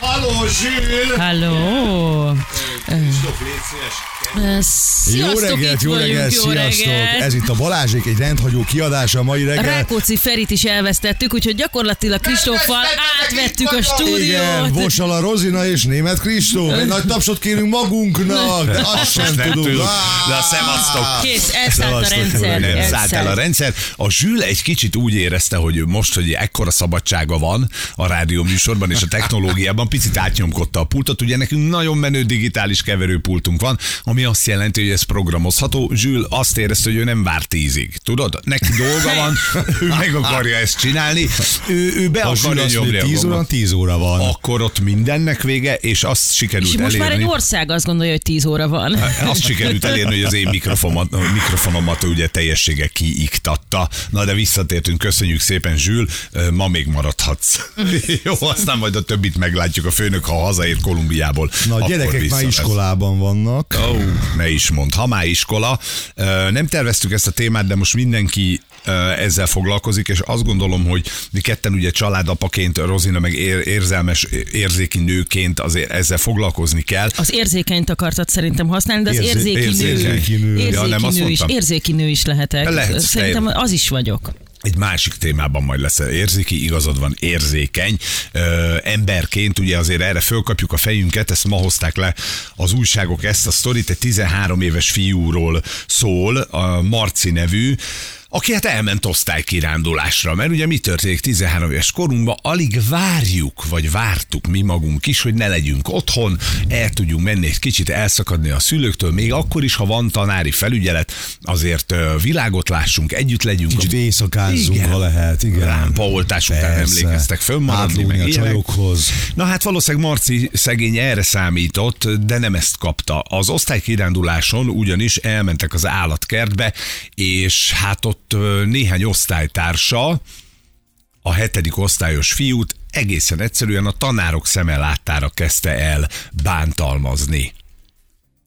Halló, Zsül! Halló! Jó reggelt, jó reggelt, jó sziasztok! reggelt. Ez itt a Balázsék egy rendhagyó kiadása a mai reggel. Rákóczi Ferit is elvesztettük, úgyhogy gyakorlatilag Kristóffal átvettük a Igen, stúdiót. Vosala Rozina és német Kristóf. Egy nagy tapsot kérünk magunknak, de azt sem Nem tudunk. tudjuk. Á, De a szemasztok. Kész, elszállt a Szevasztok, rendszer. Nem szállt el a rendszer. A Zsül egy kicsit úgy érezte, hogy most, hogy ekkora szabadsága van a rádió műsorban és a technológiában, picit átnyomkodta a pultot. Ugye nekünk nagyon menő digitális keverőpultunk van, ami azt jelenti, hogy ez programozható. Zsül azt érezte, hogy ő nem vár tízig. Tudod? Neki dolga van, ő meg akarja ezt csinálni. Ő, ő be A Zsül akarja nyomni mondja, a 10 óra, gombot. 10 óra van. Akkor ott mindennek vége, és azt sikerült És most elérni. már egy ország azt gondolja, hogy 10 óra van. Azt sikerült elérni, hogy az én mikrofonomat, mikrofonomat ugye teljessége kiiktatta. Na de visszatértünk, köszönjük szépen Zsül, ma még maradhatsz. Jó, aztán majd a többit meglátjuk a főnök, ha hazaér Kolumbiából. Na, a gyerekek már iskolában vannak. Ó, ne is mond. Ha már iskola. Nem terveztük ezt a témát, de most mindenki ezzel foglalkozik, és azt gondolom, hogy mi ketten ugye családapaként, Rozina meg ér- érzelmes, érzéki nőként azért ezzel foglalkozni kell. Az érzékenyt akartad szerintem használni, de az Érzé- érzéki, érzékeny. nő. nő. Ja, Érzéki nem, azt nő is. Érzéki nő is lehetek. Lehetsz, Szerintem te- az is vagyok. Egy másik témában majd lesz érzéki, igazad van, érzékeny. Ö, emberként ugye azért erre fölkapjuk a fejünket, ezt ma hozták le az újságok ezt a sztorit, egy 13 éves fiúról szól, a Marci nevű, aki hát elment osztálykirándulásra, mert ugye mi történik 13 éves korunkban, alig várjuk, vagy vártuk mi magunk is, hogy ne legyünk otthon, el tudjunk menni egy kicsit elszakadni a szülőktől, még akkor is, ha van tanári felügyelet, azért világot lássunk, együtt legyünk. Kicsit éjszakázzunk, Igen. ha lehet. Igen. Lámpaoltás után emlékeztek fönnmaradni, meg a csajokhoz. Na hát valószínűleg Marci szegény erre számított, de nem ezt kapta. Az osztálykiránduláson ugyanis elmentek az állatkertbe, és hát ott ö, néhány osztálytársa, a hetedik osztályos fiút egészen egyszerűen a tanárok szeme láttára kezdte el bántalmazni.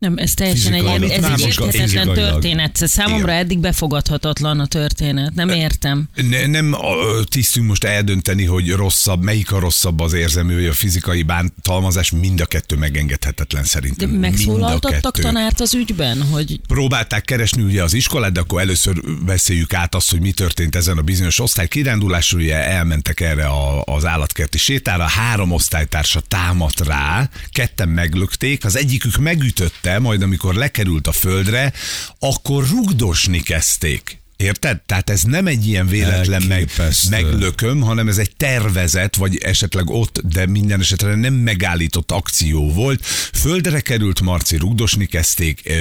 Nem, ez teljesen egy, ez egy érthetetlen történet. Számomra Igen. eddig befogadhatatlan a történet. Nem értem. Ne, nem tisztünk most eldönteni, hogy rosszabb, melyik a rosszabb az érzelmű vagy a fizikai bántalmazás, mind a kettő megengedhetetlen De szerintem. A megszólaltattak tanárt az ügyben, hogy Próbálták keresni ugye az iskolát, de akkor először beszéljük át azt, hogy mi történt ezen a bizonyos osztály kirándulásról, ugye elmentek erre a, az állatkerti sétára, három osztálytársa támadt rá, ketten meglökték, az egyikük megütötte, majd amikor lekerült a földre, akkor rugdosni kezdték. Érted? Tehát ez nem egy ilyen véletlen meg, meglököm, hanem ez egy tervezett, vagy esetleg ott, de minden esetre nem megállított akció volt. Földre került Marci, rugdosni kezdték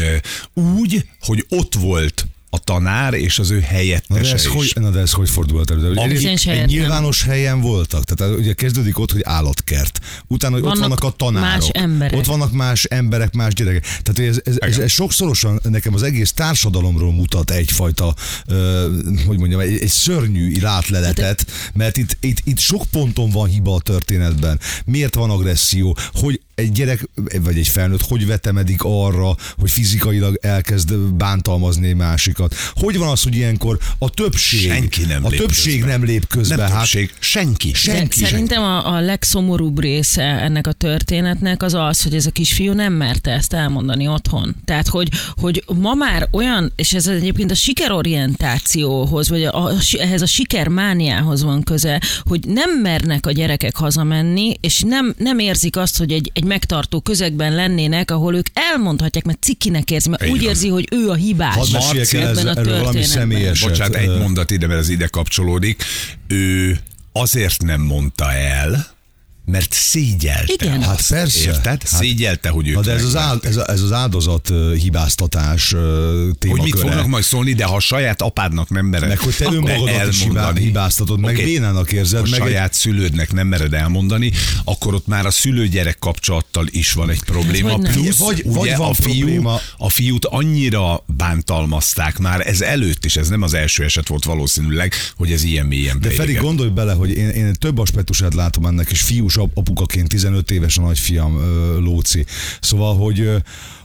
úgy, hogy ott volt a tanár és az ő Na de, helyettese ez is. hogy, na de ez hogy fordult elő? Ami- Egy, egy nyilvános helyen voltak. Tehát ugye kezdődik ott, hogy állatkert. Utána, hogy ott Vannak vannak a tanárok. más emberek. Ott vannak más emberek, más gyerekek. Tehát ez, ez, ez, ez sokszorosan nekem az egész társadalomról mutat egyfajta, ö, hogy mondjam, egy, egy szörnyű látleletet, mert itt, itt, itt sok ponton van hiba a történetben. Miért van agresszió? Hogy egy gyerek, vagy egy felnőtt, hogy vetemedik arra, hogy fizikailag elkezd bántalmazni másikat? Hogy van az, hogy ilyenkor a többség, Senki nem a lép többség nem lép közbe? Nem hát, többség, senki. De Senki. szerintem a, a legszomorúbb része ennek a történetnek az az, hogy ez a kisfiú nem merte ezt elmondani otthon. Tehát, hogy, hogy ma már olyan, és ez egyébként a sikerorientációhoz, vagy a, a, ehhez a sikermániához van köze, hogy nem mernek a gyerekek hazamenni, és nem, nem érzik azt, hogy egy, egy megtartó közegben lennének, ahol ők elmondhatják, mert cikinek érzi, mert Így úgy van. érzi, hogy ő a hibás Hadd meséljek el ebben a ez- erről valami történetben. személyes. Bocsánat, egy mondat ide, mert ez ide kapcsolódik. Ő azért nem mondta el, mert szégyelte. Igen. Hát persze. Érted? Hát- Szégyelte, hogy Na de ez az, áld, ez, a- ez az áldozat hibáztatás témaköre. hogy mit fognak majd szólni, de ha a saját apádnak nem mered Meg hogy te önmagadat is hibáztatod, meg Oké. bénának érzed, A meg egy- saját szülődnek nem mered elmondani, akkor ott már a szülő-gyerek kapcsolattal is van egy probléma. nem. Plusz, Vagy- ugye vagy van a, fiú, probléma. a fiút annyira bántalmazták már ez előtt is, ez nem az első eset volt valószínűleg, hogy ez ilyen mélyen De Feri, gondolj bele, hogy én, én több aspektusát látom ennek, és fiús ap- apukaként 15 éves a nagyfiam Lóci. Szóval, hogy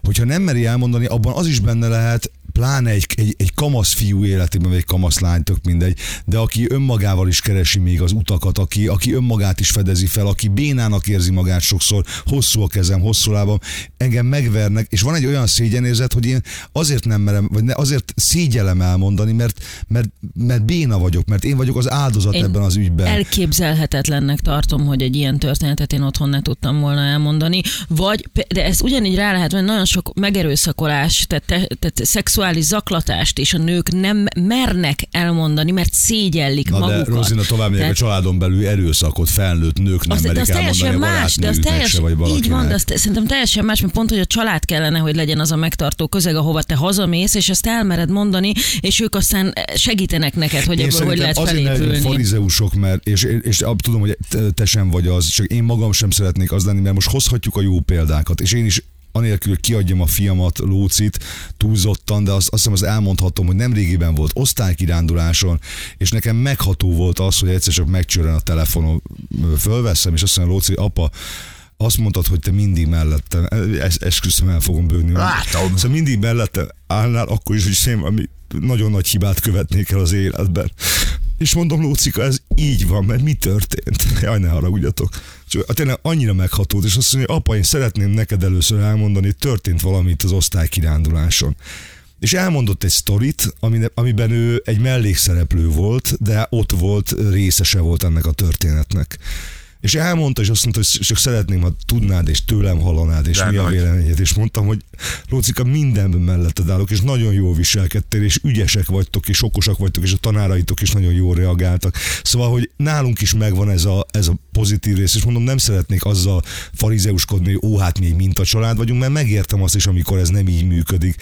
hogyha nem meri elmondani, abban az is benne lehet, pláne egy, egy, egy kamasz fiú életében, vagy egy kamasz lány, tök mindegy, de aki önmagával is keresi még az utakat, aki, aki önmagát is fedezi fel, aki bénának érzi magát sokszor, hosszú a kezem, hosszú lábam, engem megvernek, és van egy olyan szégyenérzet, hogy én azért nem merem, vagy ne, azért szégyellem elmondani, mert, mert, mert béna vagyok, mert én vagyok az áldozat Én ebben az ügyben. Elképzelhetetlennek tartom, hogy egy ilyen történetet én otthon ne tudtam volna elmondani, vagy, de ezt ugyanígy rá lehet, mert nagyon sok megerőszakolás, tehát, te, tehát szexuális zaklatást és a nők nem mernek elmondani, mert szégyellik Na de magukat. Rozina tovább megyek, a Tehát- családon belül erőszakot felnőtt nők nem az, de merik az teljesen a más, de az barátnőjüknek se, teljesen, vagy így van, de az te, szerintem teljesen más, mert pont, hogy a család kellene, hogy legyen az a megtartó közeg, ahova te hazamész, és ezt elmered mondani, és ők aztán segítenek neked, hogy Én ebből hogy lehet felépülni. farizeusok, mert, és, és, és tudom, hogy te sem vagy az, csak én magam sem szeretnék az lenni, mert most hozhatjuk a jó példákat, és én is anélkül, kiadjam a fiamat, Lócit, túlzottan, de azt, azt hiszem az elmondhatom, hogy nem régiben volt osztálykiránduláson, és nekem megható volt az, hogy egyszer csak megcsörren a telefonom, fölveszem, és azt mondja, Lóci, apa, azt mondtad, hogy te mindig mellettem, es, esküszöm, el fogom bőgni. Látom. Szóval mindig mellettem állnál, akkor is, hogy én ami nagyon nagy hibát követnék el az életben. És mondom, Lócika, ez így van, mert mi történt? Jaj, ne haragudjatok. Csak tényleg annyira meghatód, és azt mondja, apa, én szeretném neked először elmondani, hogy történt valamit az osztálykiránduláson. És elmondott egy sztorit, ami- amiben ő egy mellékszereplő volt, de ott volt, részese volt ennek a történetnek. És elmondta, és azt mondta, hogy csak szeretném, ha tudnád, és tőlem hallanád, és De mi a véleményed. És mondtam, hogy Lócika, mindenben melletted állok, és nagyon jól viselkedtél, és ügyesek vagytok, és okosak vagytok, és a tanáraitok is nagyon jól reagáltak. Szóval, hogy nálunk is megvan ez a, ez a pozitív rész, és mondom, nem szeretnék azzal farizeuskodni, hogy ó, hát mi egy mintacsalád vagyunk, mert megértem azt is, amikor ez nem így működik.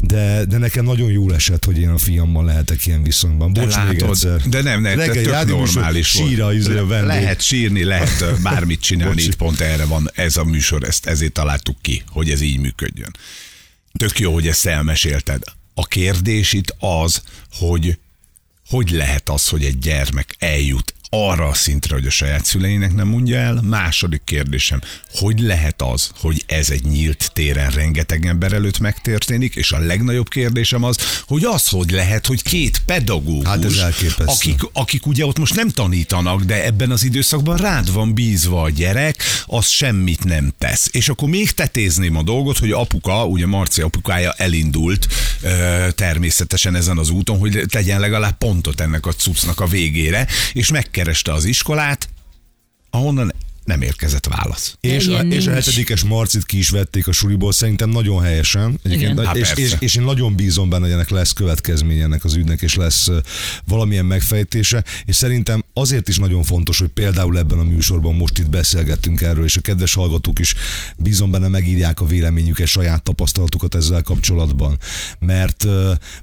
De, de nekem nagyon jól esett, hogy én a fiammal lehetek ilyen viszonyban. De Bocs még egyszer. de nem, nem, rádióműsor, normális volt. síra izé a vendég. Lehet sírni, lehet ö, bármit csinálni, itt pont erre van ez a műsor, ezt ezért találtuk ki, hogy ez így működjön. Tök jó, hogy ezt elmesélted. A kérdés itt az, hogy hogy lehet az, hogy egy gyermek eljut arra a szintre, hogy a saját szüleinek nem mondja el? Második kérdésem, hogy lehet az, hogy ez egy nyílt téren rengeteg ember előtt megtörténik, és a legnagyobb kérdésem az, hogy az, hogy lehet, hogy két pedagógus, Hát ez elképesztő. akik, akik ugye ott most nem tanítanak, de ebben az időszakban rád van bízva a gyerek, az semmit nem tesz. És akkor még tetézném a dolgot, hogy apuka, ugye Marci apukája elindult természetesen ezen az úton, hogy tegyen legalább pontot ennek a cuccnak a végére, és megkereste az iskolát, ahonnan nem érkezett válasz. És a, és a hetedikes Marcit ki is vették a suliból, szerintem nagyon helyesen. Egyébként, Igen. Há, és, és, és, én nagyon bízom benne, hogy ennek lesz következménye ennek az ügynek, és lesz valamilyen megfejtése, és szerintem azért is nagyon fontos, hogy például ebben a műsorban most itt beszélgettünk erről, és a kedves hallgatók is bízom benne megírják a véleményüket, saját tapasztalatukat ezzel kapcsolatban. Mert,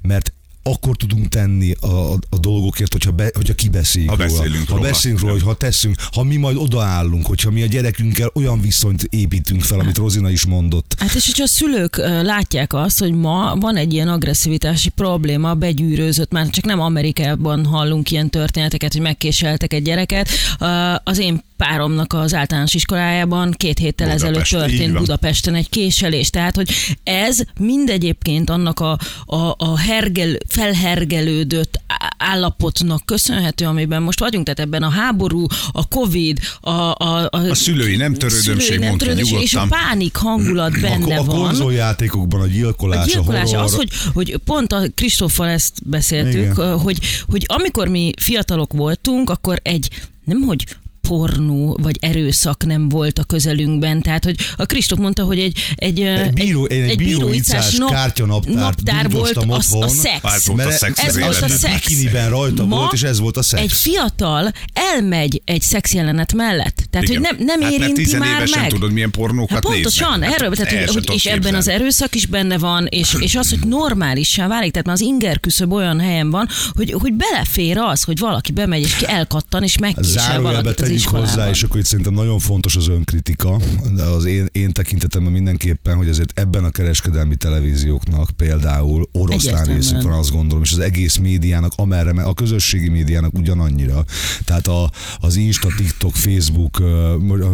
mert akkor tudunk tenni a, a, a dolgokért, hogyha, be, hogyha kibeszéljük Ha róla. beszélünk ha róla. beszélünk róla, hogy ha teszünk, ha mi majd odaállunk, hogyha mi a gyerekünkkel olyan viszonyt építünk fel, amit Rozina is mondott. Hát és hogyha a szülők látják azt, hogy ma van egy ilyen agresszivitási probléma, begyűrőzött, már csak nem Amerikában hallunk ilyen történeteket, hogy megkéseltek egy gyereket. Az én páromnak az általános iskolájában két héttel ezelőtt Budapesten, így történt. Budapesten egy késelés. Tehát, hogy ez mindegyébként annak a, a, a hergel, felhergelődött állapotnak köszönhető, amiben most vagyunk, tehát ebben a háború, a Covid, a, a, a, A szülői nem törődömség, szülői nem törődömség, és a pánik hangulat benne a, a van. konzoljátékokban a gyilkolás, A gyilkolás horror, az, hogy, hogy pont a Kristóffal ezt beszéltük, Igen. hogy, hogy amikor mi fiatalok voltunk, akkor egy nem hogy pornó vagy erőszak nem volt a közelünkben. Tehát, hogy a Kristóf mondta, hogy egy, egy, Egy bíró- én egy bíróicás kártyanaptárt naptár volt bundostam az, a otthon. szex. Ez volt a Mert szex Ez az volt a szex. Bikiniben rajta Ma volt, és ez volt a szex. Egy fiatal elmegy egy szexjelenet mellett, Tehát, Igen. hogy nem, nem hát mert érinti már meg. tudod, milyen pornókat Hát pontosan, néznek. Hát erről, tehát, el hogy, sem és ebben az erőszak is benne van, és, és az, hogy normálissá válik, tehát már az inger küszöb olyan helyen van, hogy, hogy belefér az, hogy valaki bemegy és ki elkattan, és megkísel valakit az iskolában. hozzá, és akkor itt szerintem nagyon fontos az önkritika, de az én, én tekintetemben mindenképpen, hogy azért ebben a kereskedelmi televízióknak például oroszlán részük van, azt gondolom, és az egész médiának, amerre, me- a közösségi médiának ugyanannyira. Tehát a, az Insta, TikTok, Facebook,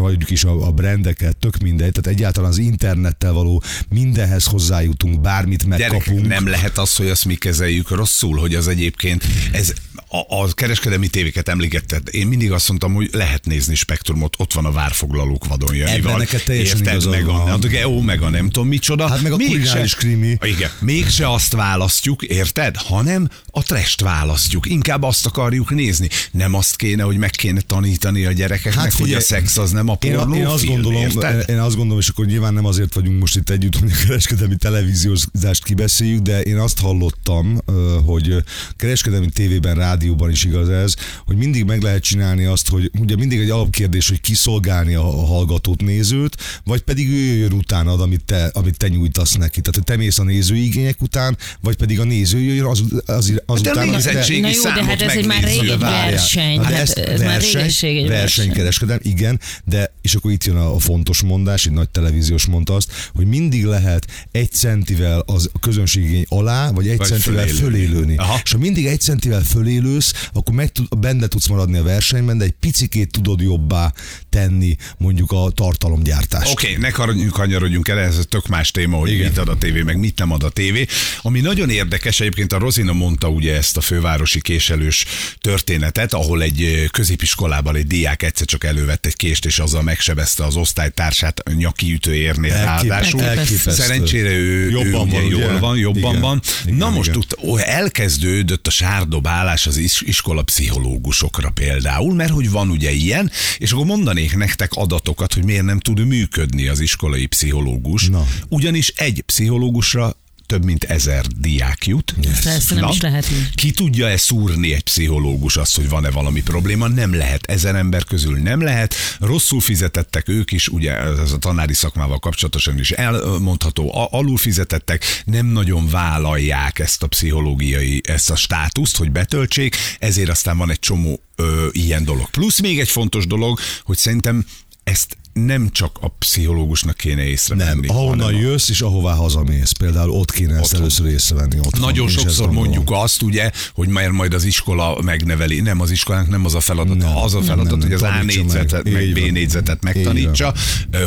hagyjuk is a, a brandeket, tök mindegy, tehát egyáltalán az internettel való mindenhez hozzájutunk, bármit megkapunk. Gyerekek, nem lehet az, hogy azt mi kezeljük rosszul, hogy az egyébként, ez a, a kereskedelmi tévéket említetted. Én mindig azt mondtam, hogy lehet nézni spektrumot, ott van a várfoglalók vadon Ebben neked teljesen igazad meg a, a Geo, meg a nem tudom micsoda. Hát meg a Mégse- krimi. Igen, mégse azt választjuk, érted? Hanem a trest választjuk. Inkább azt akarjuk nézni. Nem azt kéne, hogy meg kéne tanítani a gyerekeknek, hát hogy a szex az nem a Én, pornófilm, én azt gondolom, érted? én azt gondolom, és akkor nyilván nem azért vagyunk most itt együtt, hogy a kereskedelmi televíziózást kibeszéljük, de én azt hallottam, hogy kereskedelmi tévében, rádióban is igaz ez, hogy mindig meg lehet csinálni azt, hogy ugye mindig egy alapkérdés, hogy kiszolgálni a hallgatót, nézőt, vagy pedig ő jöjjön utánad, amit te, amit te nyújtasz neki. Tehát, hogy te mész a nézői igények után, vagy pedig a néző jöjjön az, az, az De után, amit te- Na jó, de hát ez egy már régi verseny. Na, de Hát ezt ez már régeség egy verseny. versenykereskedelem, igen, de és akkor itt jön a, a fontos mondás, egy nagy televíziós mondta azt, hogy mindig lehet egy centivel az a közönségény alá, vagy egy Vagy centivel fölélőni. Aha. És ha mindig egy centivel fölélősz, akkor meg tud, benne tudsz maradni a versenyben, de egy picikét tudod jobbá tenni mondjuk a tartalomgyártást. Oké, okay, ne kar- kanyarodjunk el, ez tök más téma, hogy Igen. mit ad a tévé, meg mit nem ad a tévé. Ami nagyon érdekes, egyébként a Rozina mondta ugye ezt a fővárosi késelős történetet, ahol egy középiskolában egy diák egyszer csak elővett egy kést, és azzal megsebezte az osztálytársát a nyaki ütőérnél ráadásul. Szerencsére ő, Jobban ő van, ugye? jól van, jobban Igen. van. Igen, Na most igen. ó, elkezdődött a sárdobálás az is- iskola pszichológusokra például, mert hogy van ugye ilyen, és akkor mondanék nektek adatokat, hogy miért nem tud működni az iskolai pszichológus. Na. Ugyanis egy pszichológusra több mint ezer diák jut. Persze, nem is lehet így. Ki tudja-e szúrni egy pszichológus azt, hogy van-e valami probléma? Nem lehet. Ezer ember közül nem lehet. Rosszul fizetettek ők is, ugye ez a tanári szakmával kapcsolatosan is elmondható, alul fizetettek, nem nagyon vállalják ezt a pszichológiai, ezt a státuszt, hogy betöltsék, ezért aztán van egy csomó ö, ilyen dolog. Plusz még egy fontos dolog, hogy szerintem ezt nem csak a pszichológusnak kéne észrevenni. Nem, ahonnan jössz, és ahová hazamész. Például ott kéne ezt Otthon. először észrevenni. Otthon. Nagyon sokszor mondjuk azt, ugye, hogy már majd az iskola megneveli. Nem, az iskolának nem az a feladat. Nem, az a nem, feladat, nem, hogy az nem, A négyzetet, meg. meg, B négyzetet megtanítsa,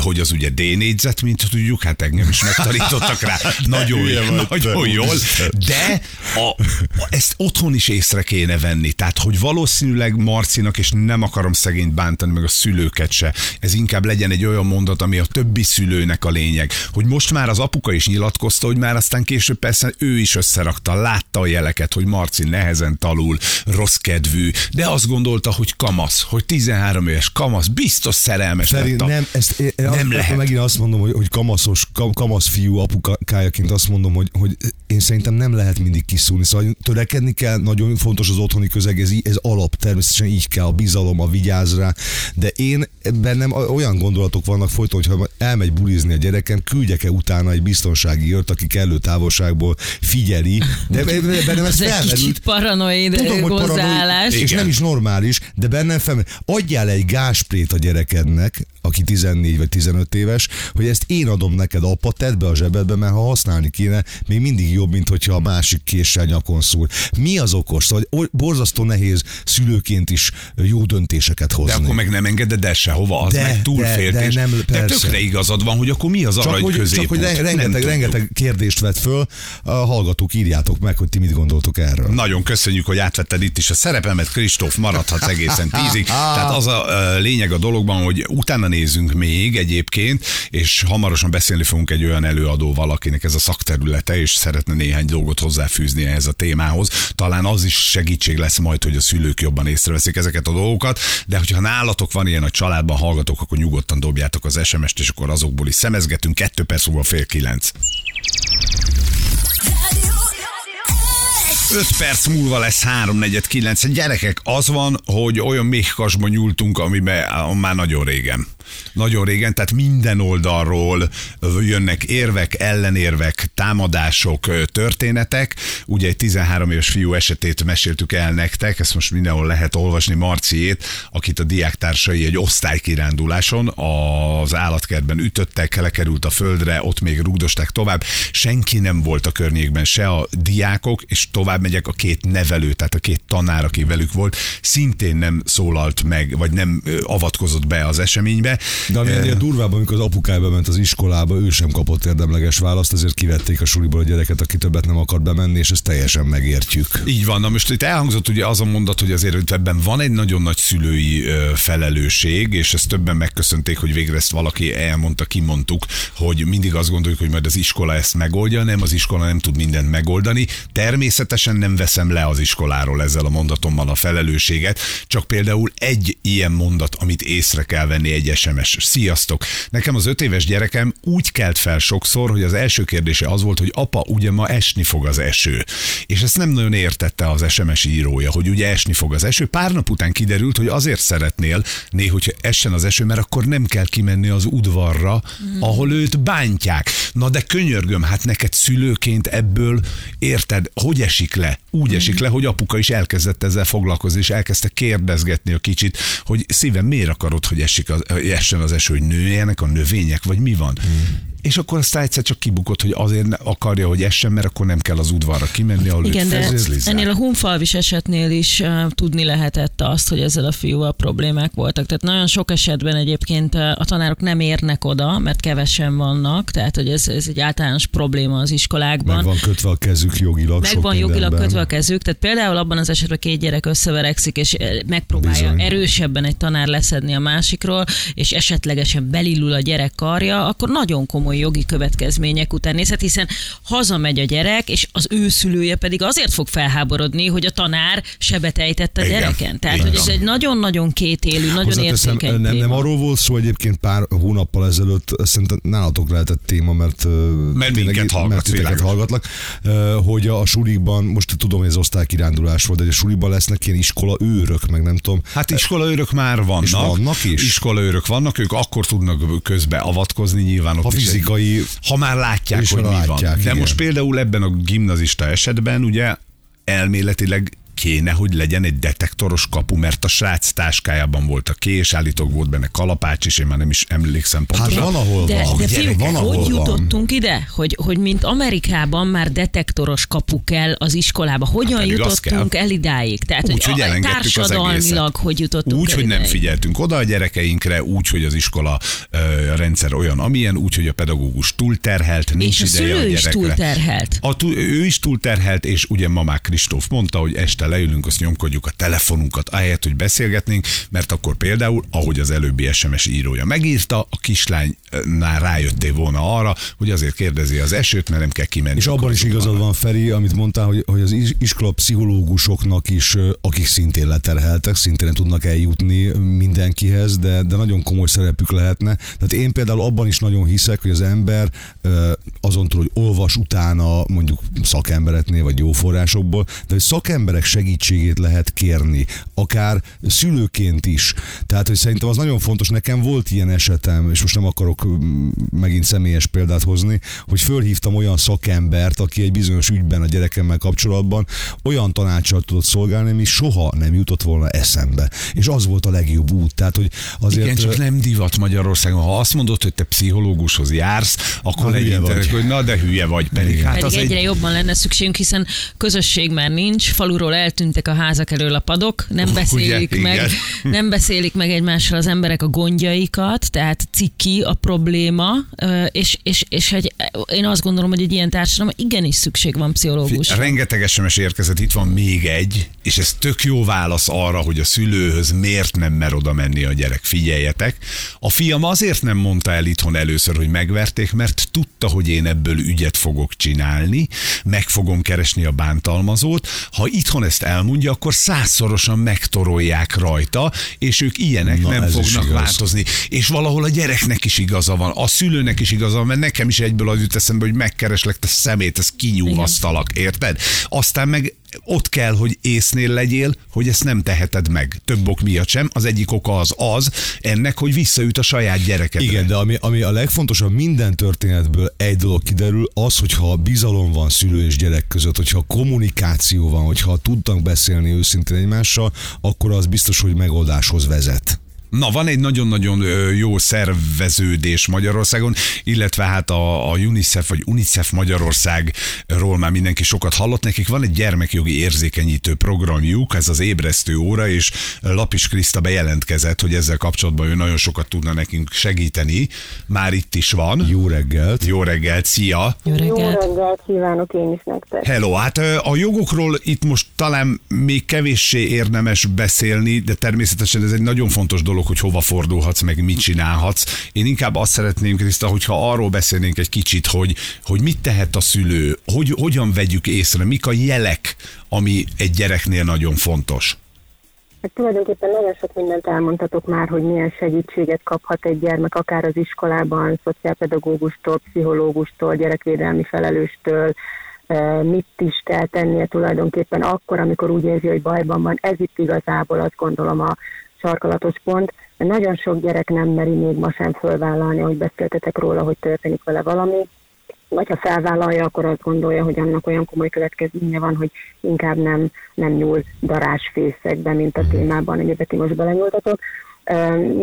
hogy az ugye D négyzet, mint tudjuk, hát engem is megtanítottak rá. Nagyon, nagyon jól. De a, a, ezt otthon is észre kéne venni. Tehát, hogy valószínűleg Marcinak, és nem akarom szegényt bántani, meg a szülőket se, ez inkább legyen egy olyan mondat, ami a többi szülőnek a lényeg. Hogy most már az apuka is nyilatkozta, hogy már aztán később persze ő is összerakta, látta a jeleket, hogy Marci nehezen talul, rossz kedvű, de azt gondolta, hogy kamasz, hogy 13 éves kamasz, biztos szerelmes Feri, lett a... nem, ezt, én, Nem azt, lehet. Megint azt mondom, hogy, hogy kamaszos, kam, kamasz fiú apukájaként azt mondom, hogy, hogy én szerintem nem lehet mindig kiszúrni. Szóval törekedni kell, nagyon fontos az otthoni közeg, ez, ez alap, természetesen így kell, a bizalom, a vigyáz rá, de én bennem olyan gondolatok vannak folyton, hogyha elmegy bulizni a gyerekem, küldjek-e utána egy biztonsági őrt, aki kellő távolságból figyeli, de bennem ez Ez egy felmerül. kicsit paranoid hozzáállás. és Igen. nem is normális, de bennem fel, adjál egy gásprét a gyerekednek, aki 14 vagy 15 éves, hogy ezt én adom neked, apa, tedd be a zsebedbe, mert ha használni kéne, még mindig jobb, mint hogyha a másik késsel nyakon szúr. Mi az okos? Szóval borzasztó nehéz szülőként is jó döntéseket hozni. De akkor meg nem engeded el sehova, az De, meg túlfélt. de- de nem, de persze. tökre igazad van, hogy akkor mi az csak arany hogy, csak középút? hogy re- Nem rengeteg, rengeteg kérdést vett föl, a hallgatók írjátok meg, hogy ti mit gondoltok erről. Nagyon köszönjük, hogy átvetted itt is a szerepemet, Kristóf, maradhatsz egészen tízig. Tehát az a lényeg a dologban, hogy utána nézzünk még egyébként, és hamarosan beszélni fogunk egy olyan előadóval, akinek ez a szakterülete, és szeretne néhány dolgot hozzáfűzni ehhez a témához. Talán az is segítség lesz majd, hogy a szülők jobban észreveszik ezeket a dolgokat, de hogyha nálatok van ilyen a családban hallgatók, akkor nyugodtan dobjátok az SMS-t, és akkor azokból is szemezgetünk. Kettő perc múlva fél kilenc. Radio X. 5 perc múlva lesz 3.49. Gyerekek, az van, hogy olyan méhkasba nyúltunk, amiben már nagyon régen. Nagyon régen, tehát minden oldalról jönnek érvek, ellenérvek, támadások, történetek. Ugye egy 13 éves fiú esetét meséltük el nektek, ezt most mindenhol lehet olvasni, Marciét, akit a diáktársai egy osztálykiránduláson az állatkertben ütöttek, lekerült a földre, ott még rúgdosták tovább. Senki nem volt a környékben, se a diákok, és tovább megyek a két nevelő, tehát a két tanár, aki velük volt, szintén nem szólalt meg, vagy nem avatkozott be az eseménybe. De ami ennél durvább, amikor az apukája ment az iskolába, ő sem kapott érdemleges választ, ezért kivették a suliból a gyereket, aki többet nem akar bemenni, és ezt teljesen megértjük. Így van, na most itt elhangzott ugye az a mondat, hogy azért ebben van egy nagyon nagy szülői felelősség, és ezt többen megköszönték, hogy végre ezt valaki elmondta, kimondtuk, hogy mindig azt gondoljuk, hogy majd az iskola ezt megoldja, nem, az iskola nem tud mindent megoldani. Természetesen nem veszem le az iskoláról ezzel a mondatommal a felelősséget, csak például egy ilyen mondat, amit észre kell venni egy SMS. Sziasztok! Nekem az öt éves gyerekem úgy kelt fel sokszor, hogy az első kérdése az volt, hogy apa, ugye ma esni fog az eső. És ezt nem nagyon értette az SMS írója, hogy ugye esni fog az eső. Pár nap után kiderült, hogy azért szeretnél néha, hogy essen az eső, mert akkor nem kell kimenni az udvarra, mm. ahol őt bántják. Na de könyörgöm, hát neked szülőként ebből érted, hogy esik le? Úgy esik le, hogy apuka is elkezdett ezzel foglalkozni, és elkezdte kérdezgetni a kicsit, hogy szívem, miért akarod, hogy esik az, essen az eső, hogy nőjenek a növények, vagy mi van? Mm és akkor aztán egyszer csak kibukott, hogy azért akarja, hogy essen, mert akkor nem kell az udvarra kimenni, ahol Igen, de fezőzlizzák. ennél a Hunfalvis esetnél is uh, tudni lehetett azt, hogy ezzel a fiúval problémák voltak. Tehát nagyon sok esetben egyébként a tanárok nem érnek oda, mert kevesen vannak, tehát hogy ez, ez egy általános probléma az iskolákban. Meg van kötve a kezük jogilag Meg van jogilag mindenben. kötve a kezük, tehát például abban az esetben két gyerek összeverekszik, és megpróbálja Bizony. erősebben egy tanár leszedni a másikról, és esetlegesen belillul a gyerek karja, akkor nagyon komoly jogi következmények után nézhet, hiszen hazamegy a gyerek, és az ő szülője pedig azért fog felháborodni, hogy a tanár sebet ejtett a Igen. gyereken. Tehát, Igen. hogy ez egy nagyon-nagyon kétélű, nagyon Hozzáteszem, érzékeny nem, nem arról volt szó egyébként pár hónappal ezelőtt, szerintem nálatok lehetett téma, mert, mert minket hallgatsz, mert titeket hallgatlak, hogy a sulikban, most tudom, hogy ez osztálykirándulás volt, de a sulikban lesznek ilyen iskola őrök, meg nem tudom. Hát iskolaőrök már vannak. És vannak is? Iskolaőrök vannak, ők akkor tudnak közbe avatkozni nyilván. Ott Ha is fizikai ha már látják, hogy mi látják, van. De igen. most például ebben a gimnazista esetben ugye elméletileg kéne, hogy legyen egy detektoros kapu, mert a srác táskájában volt a kés, állítólag volt benne kalapács is, én már nem is emlékszem Hát pontosan. van, ahol De, van. de gyerekek, fiúk, van, hogy van. jutottunk ide? Hogy, hogy mint Amerikában már detektoros kapu kell az iskolába. Hogyan Hát pedig az jutottunk el idáig? Tehát, Úgy, hogy a- az társadalmilag hogy jutottunk Úgy, el hogy nem figyeltünk oda a gyerekeinkre, úgy, hogy az iskola ö, rendszer olyan, amilyen, úgy, hogy a pedagógus túlterhelt, nincs És a ideje a szülő is gyerekre. túlterhelt. A, ő is túlterhelt, és ugye mamák Kristóf mondta, hogy este leülünk, azt nyomkodjuk a telefonunkat, ahelyett, hogy beszélgetnénk, mert akkor például, ahogy az előbbi SMS írója megírta, a kislánynál rájöttél volna arra, hogy azért kérdezi az esőt, mert nem kell kimenni. És abban is igazad van, Feri, amit mondtál, hogy, hogy az is- iskola pszichológusoknak is, akik szintén leterheltek, szintén nem tudnak eljutni mindenkihez, de, de nagyon komoly szerepük lehetne. Tehát én például abban is nagyon hiszek, hogy az ember azon túl, hogy olvas utána mondjuk szakembereknél, vagy jó forrásokból, de hogy szakemberek segítségét lehet kérni, akár szülőként is. Tehát, hogy szerintem az nagyon fontos. Nekem volt ilyen esetem, és most nem akarok mm, megint személyes példát hozni, hogy fölhívtam olyan szakembert, aki egy bizonyos ügyben a gyerekemmel kapcsolatban olyan tanácsal tudott szolgálni, ami soha nem jutott volna eszembe. És az volt a legjobb út. Tehát, hogy azért... Igen, csak nem divat Magyarországon. Ha azt mondod, hogy te pszichológushoz jársz, akkor hülye legyintenek, vagy. hogy na de hülye vagy pedig. Igen. Hát Pedig az egyre egy... jobban lenne szükségünk, hiszen közösség már nincs, faluról eltűntek a házak elől a padok, nem Ugye, beszélik igen. meg, nem beszélik meg egymással az emberek a gondjaikat, tehát ciki a probléma, és, és, és egy, én azt gondolom, hogy egy ilyen társadalom igenis szükség van pszichológusra. Rengeteg SMS érkezett, itt van még egy, és ez tök jó válasz arra, hogy a szülőhöz miért nem mer oda menni a gyerek. Figyeljetek, a fiam azért nem mondta el itthon először, hogy megverték, mert tudta, hogy én ebből ügyet fogok csinálni, meg fogom keresni a bántalmazót. Ha itthon ezt elmondja, akkor százszorosan megtorolják rajta, és ők ilyenek Na, nem fognak változni. És valahol a gyereknek is igaza van, a szülőnek is igaza van, mert nekem is egyből az jut eszembe, hogy megkereslek, te szemét, ez kinyúvasztalak, érted? Aztán meg ott kell, hogy észnél legyél, hogy ezt nem teheted meg. Több ok miatt sem. Az egyik oka az az, ennek, hogy visszaüt a saját gyerekedre. Igen, de ami, ami a legfontosabb minden történetből egy dolog kiderül, az, hogyha bizalom van szülő és gyerek között, hogyha kommunikáció van, hogyha tudnak beszélni őszintén egymással, akkor az biztos, hogy megoldáshoz vezet. Na, van egy nagyon-nagyon jó szerveződés Magyarországon, illetve hát a, a UNICEF vagy UNICEF Magyarországról már mindenki sokat hallott. Nekik van egy gyermekjogi érzékenyítő programjuk, ez az ébresztő óra, és Lapis Kriszta bejelentkezett, hogy ezzel kapcsolatban ő nagyon sokat tudna nekünk segíteni. Már itt is van. Jó reggelt! Jó reggelt, szia! Jó Jó reggelt! reggelt kívánok én is nektek. Hello, hát a jogokról itt most talán még kevéssé érdemes beszélni, de természetesen ez egy nagyon fontos dolog, hogy hova fordulhatsz, meg mit csinálhatsz. Én inkább azt szeretném, Kriszta, hogyha arról beszélnénk egy kicsit, hogy, hogy mit tehet a szülő, hogy, hogyan vegyük észre, mik a jelek, ami egy gyereknél nagyon fontos. Hát tulajdonképpen nagyon sok mindent elmondhatok már, hogy milyen segítséget kaphat egy gyermek, akár az iskolában, szociálpedagógustól, pszichológustól, gyerekvédelmi felelőstől, eh, mit is kell tennie tulajdonképpen akkor, amikor úgy érzi, hogy bajban van. Ez itt igazából azt gondolom a sarkalatos pont, mert nagyon sok gyerek nem meri még ma sem fölvállalni, hogy beszéltetek róla, hogy történik vele valami, vagy ha felvállalja, akkor azt gondolja, hogy annak olyan komoly következménye van, hogy inkább nem, nem nyúl darásfészekbe, mint a témában, amiben ti most belenyúltatok.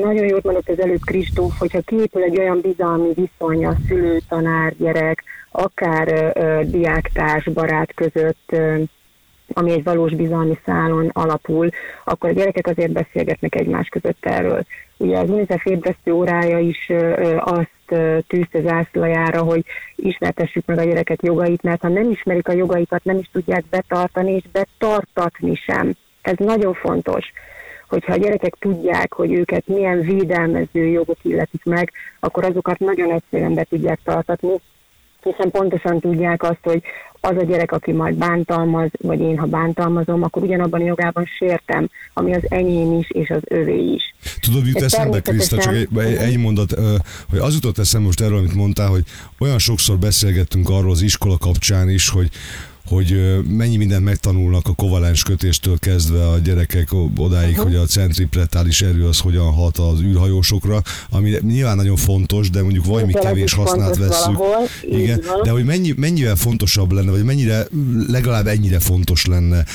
Nagyon jót mondott az előbb Kristóf, hogyha kiépül egy olyan bizalmi viszony a szülő, tanár, gyerek, akár ö, diáktárs, barát között, ö, ami egy valós bizalmi szálon alapul, akkor a gyerekek azért beszélgetnek egymás között erről. Ugye az UNICEF ébresztő órája is azt tűzte zászlajára, hogy ismertessük meg a gyereket jogait, mert ha nem ismerik a jogaikat, nem is tudják betartani, és betartatni sem. Ez nagyon fontos hogyha a gyerekek tudják, hogy őket milyen védelmező jogok illetik meg, akkor azokat nagyon egyszerűen be tudják tartatni, hiszen pontosan tudják azt, hogy az a gyerek, aki majd bántalmaz, vagy én, ha bántalmazom, akkor ugyanabban a jogában sértem, ami az enyém is, és az övé is. Tudod, jut eszembe, Kriszta, csak egy, egy, mondat, hogy az jutott eszembe most erről, amit mondtál, hogy olyan sokszor beszélgettünk arról az iskola kapcsán is, hogy hogy mennyi mindent megtanulnak a kovalens kötéstől kezdve a gyerekek odáig, Mhm. hogy a centripetális erő az hogyan hat az űrhajósokra, ami nyilván nagyon fontos, de mondjuk valami Ez kevés fontos vesszük. valahol, Igen, van. de hogy mennyi, mennyivel fontosabb lenne, vagy mennyire legalább ennyire fontos lenne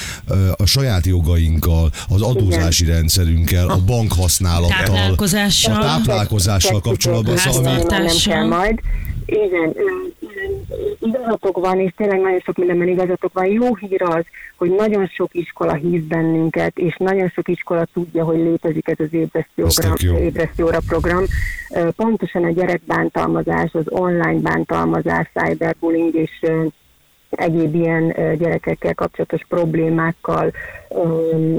a saját jogainkkal, az adózási rendszerünkkel, a bankhasználattal, Táplálkozással. a táplálkozással kapcsolatban, szóval ami, nem kell majd. Igen, igazatok van, és tényleg nagyon sok mindenben igazatok van. Jó hír az, hogy nagyon sok iskola hív bennünket, és nagyon sok iskola tudja, hogy létezik ez az ébresztő, Ez tök jó. program, Pontosan a gyerekbántalmazás, az online bántalmazás, cyberbullying és egyéb ilyen gyerekekkel kapcsolatos problémákkal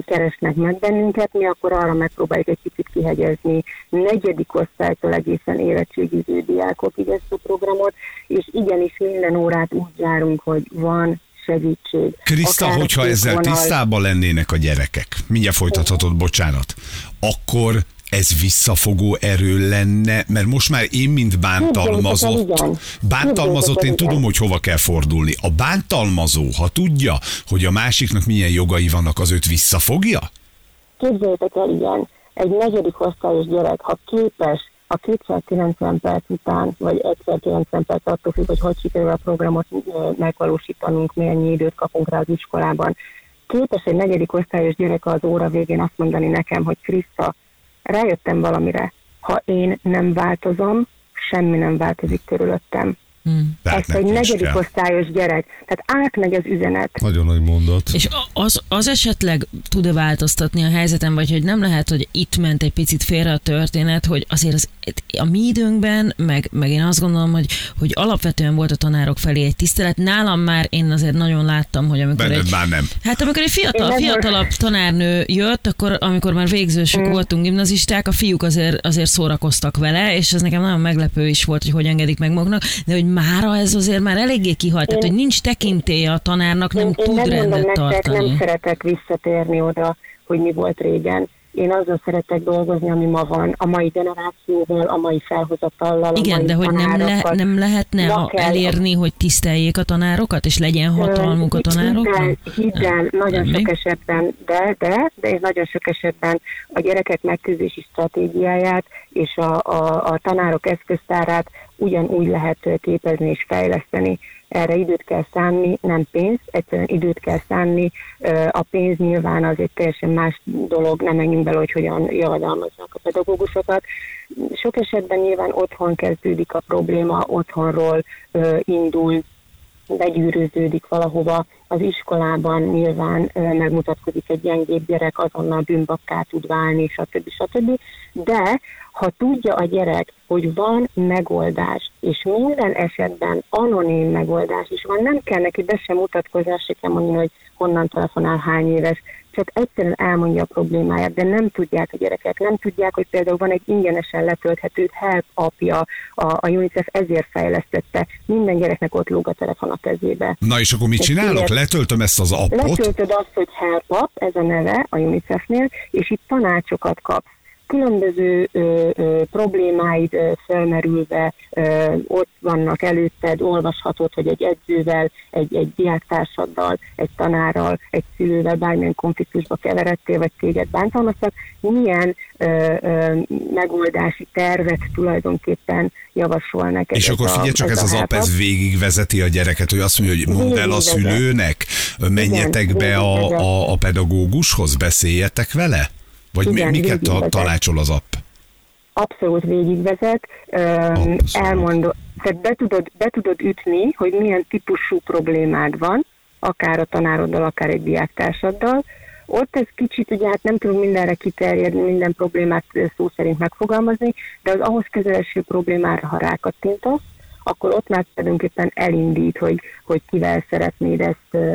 keresnek meg bennünket, mi akkor arra megpróbáljuk egy kicsit kihegyezni negyedik osztálytól egészen érettségiző diákokig ezt a programot, és igenis minden órát úgy járunk, hogy van segítség. Kriszta, hogyha ezzel vonal- tisztában lennének a gyerekek, mindjárt folytathatod, bocsánat, akkor ez visszafogó erő lenne, mert most már én, mint bántalmazott, bántalmazott, én tudom, hogy hova kell fordulni. A bántalmazó, ha tudja, hogy a másiknak milyen jogai vannak, az őt visszafogja? Képzeljétek el, igen, egy negyedik osztályos gyerek, ha képes a 290 perc után, vagy 190 perc attól függ, hogy hogy sikerül a programot megvalósítanunk, mennyi időt kapunk rá az iskolában. Képes egy negyedik osztályos gyerek az óra végén azt mondani nekem, hogy Kriszta, rájöttem valamire. Ha én nem változom, semmi nem változik körülöttem. Tehát Ezt egy negyedik kell. osztályos gyerek. Tehát átmegy az üzenet. nagyon nagy mondat. És az, az esetleg tud-e változtatni a helyzeten, vagy hogy nem lehet, hogy itt ment egy picit félre a történet, hogy azért az, a mi időnkben, meg, meg én azt gondolom, hogy, hogy alapvetően volt a tanárok felé egy tisztelet. Nálam már én azért nagyon láttam, hogy amikor Benned egy, már nem. Hát amikor egy fiatal, fiatalabb tanárnő jött, akkor amikor már végzősök Mm. voltunk gimnazisták, a fiúk azért, azért szórakoztak vele, és ez nekem nagyon meglepő is volt, hogy hogy engedik meg maguknak, de hogy mára ez azért már eléggé kihalt, tehát Én- hogy nincs tekintélye a tanárnak, nem én, én tud nem mondom rendet nektek, tartani. nem szeretek visszatérni oda, hogy mi volt régen. Én azzal szeretek dolgozni, ami ma van, a mai generációval, a mai felhozatallal, a Igen, mai de hogy nem, le, nem lehetne a, elérni, hogy tiszteljék a tanárokat, és legyen hatalmuk a Hidd el, tanároknak? hidd el, nagyon nem sok még? esetben, de, de, de és nagyon sok esetben a gyerekek megküzdési stratégiáját és a, a, a tanárok eszköztárát ugyanúgy lehet képezni és fejleszteni. Erre időt kell szánni, nem pénzt, egyszerűen időt kell szánni. A pénz nyilván az egy teljesen más dolog, nem menjünk bele, hogy hogyan javadalmaznak a pedagógusokat. Sok esetben nyilván otthon kezdődik a probléma, otthonról indul begyűrűződik valahova, az iskolában nyilván megmutatkozik egy gyengébb gyerek, azonnal bűnbakká tud válni, stb. stb. De ha tudja a gyerek, hogy van megoldás, és minden esetben anonim megoldás is van, nem kell neki be sem mutatkozni, se kell mondani, hogy honnan telefonál, hány éves, csak egyszerűen elmondja a problémáját, de nem tudják a gyerekek, nem tudják, hogy például van egy ingyenesen letölthető help apja, a, a UNICEF ezért fejlesztette, minden gyereknek ott lóg a telefon a kezébe. Na és akkor mit És csinálok? miért? Letöltöm ezt az appot, Letöltöd azt, hogy Help App, ez a neve a UNICEF-nél, és itt tanácsokat kapsz. Különböző ö, ö, problémáid ö, felmerülve ö, ott vannak előtted, olvashatod, hogy egy edzővel, egy, egy diáktársaddal, egy tanárral, egy szülővel bármilyen konfliktusba keveredtél, vagy téged bántalmaztak, milyen ö, ö, megoldási tervet tulajdonképpen javasol neked. és ez akkor figyelj csak, ez az a app, Help ez végigvezeti a gyereket, hogy azt mondja, hogy mondd el a szülőnek, menjetek be a, a, a pedagógushoz, beszéljetek vele? Vagy Igen, miket ta, tanácsol az app? abszolút végigvezet, Abszolút. elmondod, tehát be tudod, be tudod ütni, hogy milyen típusú problémád van, akár a tanároddal, akár egy diáktársaddal. Ott ez kicsit, ugye hát nem tudunk mindenre kiterjedni, minden problémát szó szerint megfogalmazni, de az ahhoz közeleső problémára, ha rákattintasz, akkor ott már tulajdonképpen elindít, hogy, hogy kivel szeretnéd ezt ö,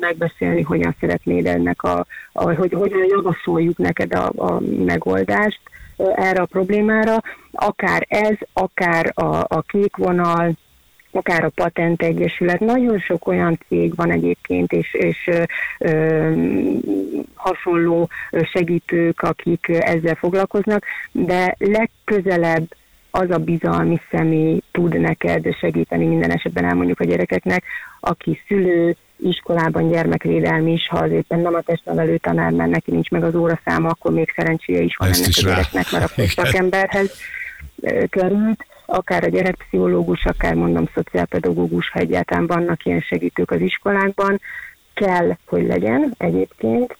megbeszélni, hogyan szeretnéd ennek a, a hogy hogyan javasoljuk neked a, a megoldást erre a problémára, akár ez, akár a, a kék vonal, akár a Patent Egyesület. Nagyon sok olyan cég van egyébként, és, és ö, hasonló segítők, akik ezzel foglalkoznak, de legközelebb az a bizalmi személy tud neked segíteni minden esetben, elmondjuk a gyerekeknek, aki szülő, iskolában gyermekvédelmi is, ha az éppen nem a testnevelő tanár, mert neki nincs meg az óraszáma, akkor még szerencséje is van Ezt ennek is a gyereknek, mert akkor szakemberhez került, akár a gyerekpszichológus, akár mondom szociálpedagógus, ha egyáltalán vannak ilyen segítők az iskolákban, kell, hogy legyen egyébként,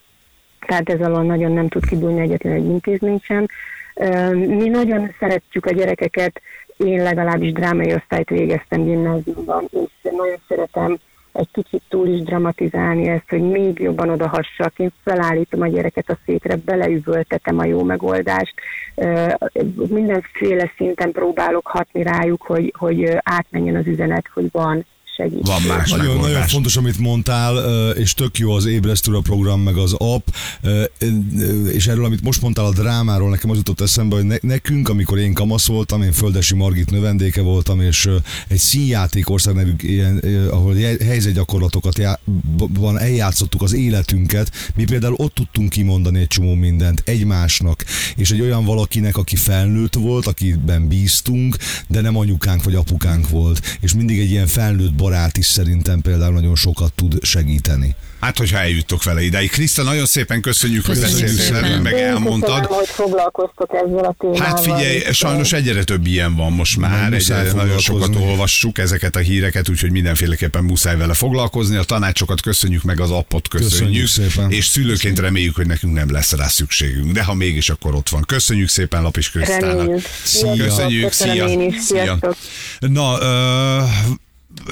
tehát ez alól nagyon nem tud kibújni egyetlen egy intézmény sem. Mi nagyon szeretjük a gyerekeket, én legalábbis drámai osztályt végeztem gimnáziumban, és nagyon szeretem egy kicsit túl is dramatizálni ezt, hogy még jobban odahassak. Én felállítom a gyereket a székre, beleüvöltetem a jó megoldást. Mindenféle szinten próbálok hatni rájuk, hogy, hogy átmenjen az üzenet, hogy van segítség. Van más Nagyon, megoldás. nagyon fontos, amit mondtál, és tök jó az ébresztőre program, meg az app, és erről, amit most mondtál a drámáról, nekem az jutott eszembe, hogy ne, nekünk, amikor én kamasz voltam, én Földesi Margit növendéke voltam, és egy színjáték ország nevű ilyen, ahol helyzetgyakorlatokat já- van, eljátszottuk az életünket, mi például ott tudtunk kimondani egy csomó mindent egymásnak, és egy olyan valakinek, aki felnőtt volt, akiben bíztunk, de nem anyukánk vagy apukánk volt, és mindig egy ilyen felnőtt barát is szerintem például nagyon sokat tud segíteni. Hát, hogyha eljuttok vele ideig. Kriszta, nagyon szépen köszönjük, hogy Köszönjük szépen. velünk, meg Én elmondtad. Köszönöm, hogy foglalkoztok ezzel a témával. Hát figyelj, sajnos egyre több ilyen van most már, egyre nagyon sokat olvassuk ezeket a híreket, úgyhogy mindenféleképpen muszáj vele foglalkozni. A tanácsokat köszönjük, meg az appot köszönjük, Köszönjük szépen. és szülőként reméljük, hogy nekünk nem lesz rá szükségünk, de ha mégis, akkor ott van. Köszönjük szépen Lapis Krisztának. Reméljük. Szia. Köszönjük, szia. én is. szia. Na, ö,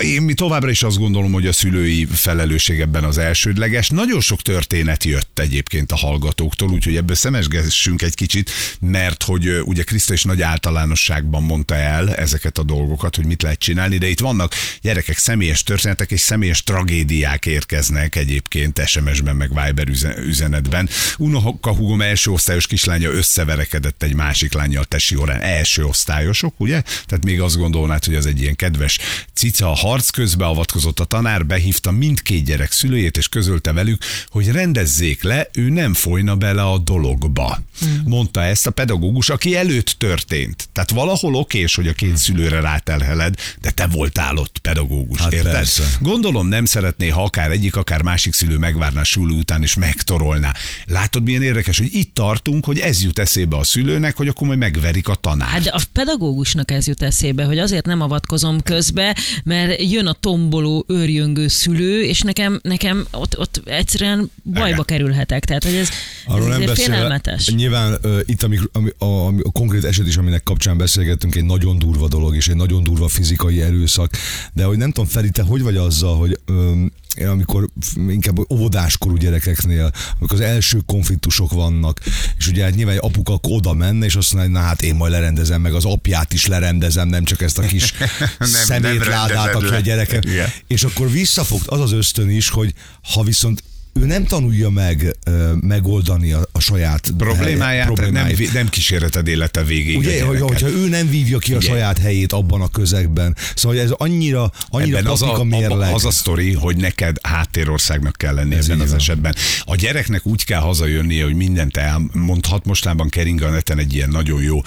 én továbbra is azt gondolom, hogy a szülői felelősség ebben az elsődleges. Nagyon sok történet jött egyébként a hallgatóktól, úgyhogy ebből szemesgessünk egy kicsit, mert hogy ugye Kriszta is nagy általánosságban mondta el ezeket a dolgokat, hogy mit lehet csinálni, de itt vannak gyerekek személyes történetek és személyes tragédiák érkeznek egyébként SMS-ben, meg Viber üze- üzenetben. Unoka húgom első osztályos kislánya összeverekedett egy másik lányjal tesi órán. Első osztályosok, ugye? Tehát még azt gondolnád, hogy az egy ilyen kedves cica a harc közbe avatkozott a tanár, behívta mindkét gyerek szülőjét, és közölte velük, hogy rendezzék le, ő nem folyna bele a dologba. Hmm. Mondta ezt a pedagógus, aki előtt történt. Tehát valahol okés, hogy a két szülőre rátelheled, de te voltál ott pedagógus, Hát érted? persze. Gondolom nem szeretné, ha akár egyik, akár másik szülő megvárná a suli után és megtorolná. Látod, milyen érdekes, hogy itt tartunk, hogy ez jut eszébe a szülőnek, hogy akkor majd megverik a tanár. Hát de a pedagógusnak ez jut eszébe, hogy azért nem avatkozom közbe, mert jön a tomboló, őrjöngő szülő, és nekem, nekem ott, ott egyszerűen bajba Igen. kerülhetek. Tehát, hogy ez, Arról ez nem beszélve, félelmetes. nyilván uh, itt ami, a, ami, a konkrét eset is, aminek kapcsán beszélgettünk, egy nagyon durva dolog, és egy nagyon durva fizikai erőszak. De hogy nem tudom, Feri, te hogy vagy azzal, hogy um, amikor inkább óvodáskorú gyerekeknél, amikor az első konfliktusok vannak, és ugye hát nyilván egy apuka akkor oda menne, és azt mondja, hogy na hát én majd lerendezem, meg az apját is lerendezem, nem csak ezt a kis nem szemétládát, aki a gyereke. Igen. És akkor visszafogt az az ösztön is, hogy ha viszont ő nem tanulja meg ö, megoldani a, a saját Problémáját, problémáit. Nem, nem kísérleted élete végéig. Ugye, hogy, hogyha ő nem vívja ki a Igen. saját helyét abban a közegben. Szóval ez annyira, annyira Ebben az a, mérleg. az a sztori, hogy neked háttérországnak kell lenni Ez ebben az van. esetben. A gyereknek úgy kell hazajönnie, hogy mindent elmondhat. Mostában kering a neten egy ilyen nagyon jó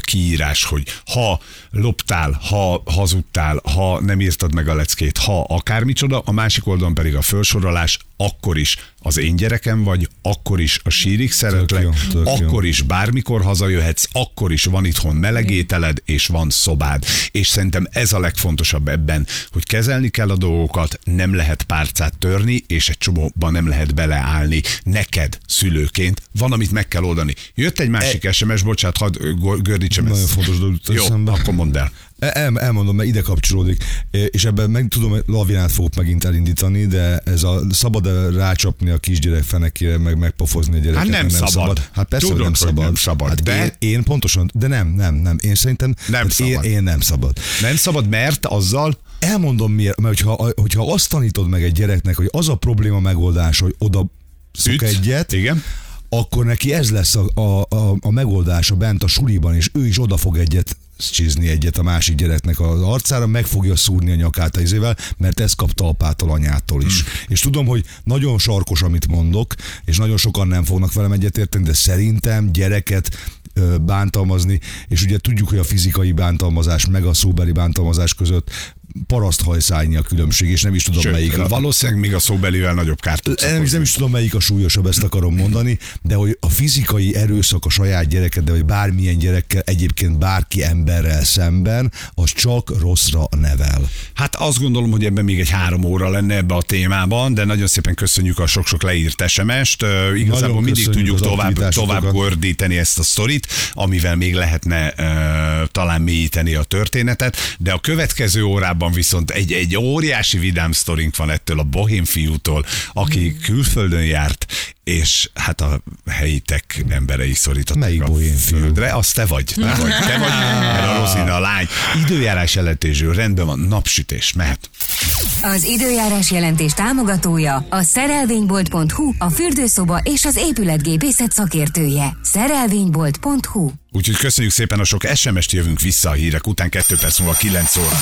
kiírás, hogy ha loptál, ha hazudtál, ha nem írtad meg a leckét, ha akármicsoda, a másik oldalon pedig a felsorolás, akkor is az én gyerekem vagy, akkor is a sírig szeretlek, jó, tök jó. akkor is bármikor hazajöhetsz, akkor is van itthon melegételed, és van szobád. És szerintem ez a legfontosabb ebben, hogy kezelni kell a dolgokat, nem lehet párcát törni, és egy csomóban nem lehet beleállni. Neked, szülőként, van, amit meg kell oldani. Jött egy másik SMS, bocsánat, hadd gördítsem Nagyon ezt. fontos dolog Jó, eszembe. akkor mondd el. El, elmondom, mert ide kapcsolódik, és ebben meg tudom, hogy lavinát fogok megint elindítani, de ez a szabad rácsapni a kisgyerek fenekére, meg megpofozni a gyereket. Hát nem mert szabad. Hát persze, Tudod, nem szabad. nem szabad, Hát de- én, én, pontosan, de nem, nem, nem. Én szerintem Nem hát szabad. Én, én nem szabad. Nem szabad, mert azzal Elmondom miért, mert hogyha, hogyha azt tanítod meg egy gyereknek, hogy az a probléma megoldás, hogy oda szok egyet, Igen. akkor neki ez lesz a, a, a, a megoldása bent a suliban, és ő is oda fog egyet csizni egyet a másik gyereknek az arcára, meg fogja szúrni a nyakát a izével, mert ezt kapta apától, anyától is. Hmm. És tudom, hogy nagyon sarkos, amit mondok, és nagyon sokan nem fognak velem egyetérteni, de szerintem gyereket bántalmazni, és ugye tudjuk, hogy a fizikai bántalmazás meg a szóbeli bántalmazás között paraszthajszányi a különbség, és nem is tudom Sőt, melyik a, valószínűleg még a szóbelivel nagyobb kárt nem, nem is tudom, melyik a súlyosabb, ezt akarom mondani, de hogy a fizikai erőszak a saját gyerekeddel, vagy bármilyen gyerekkel, egyébként bárki emberrel szemben, az csak rosszra nevel. Hát azt gondolom, hogy ebben még egy három óra lenne ebbe a témában, de nagyon szépen köszönjük a sok-sok leírt SMS-t. Igazából Nagyon mindig tudjuk tovább, tovább gördíteni ezt a sztorit, amivel még lehetne uh, talán mélyíteni a történetet, de a következő órában viszont egy, egy óriási vidám sztorink van ettől a bohém fiútól, aki külföldön járt, és hát a helyi tech emberei szorították Melyik a bohém fiú? földre. Az te vagy, te vagy, te vagy, a Rozina a lány. Időjárás jelentésről rendben van, napsütés, mehet. Az időjárás jelentés támogatója a szerelvénybolt.hu, a fürdőszoba és az épületgépészet szakértője. Szerelvénybolt.hu Úgyhogy köszönjük szépen a sok SMS-t, jövünk vissza a hírek után, 2 perc múlva 9 óra.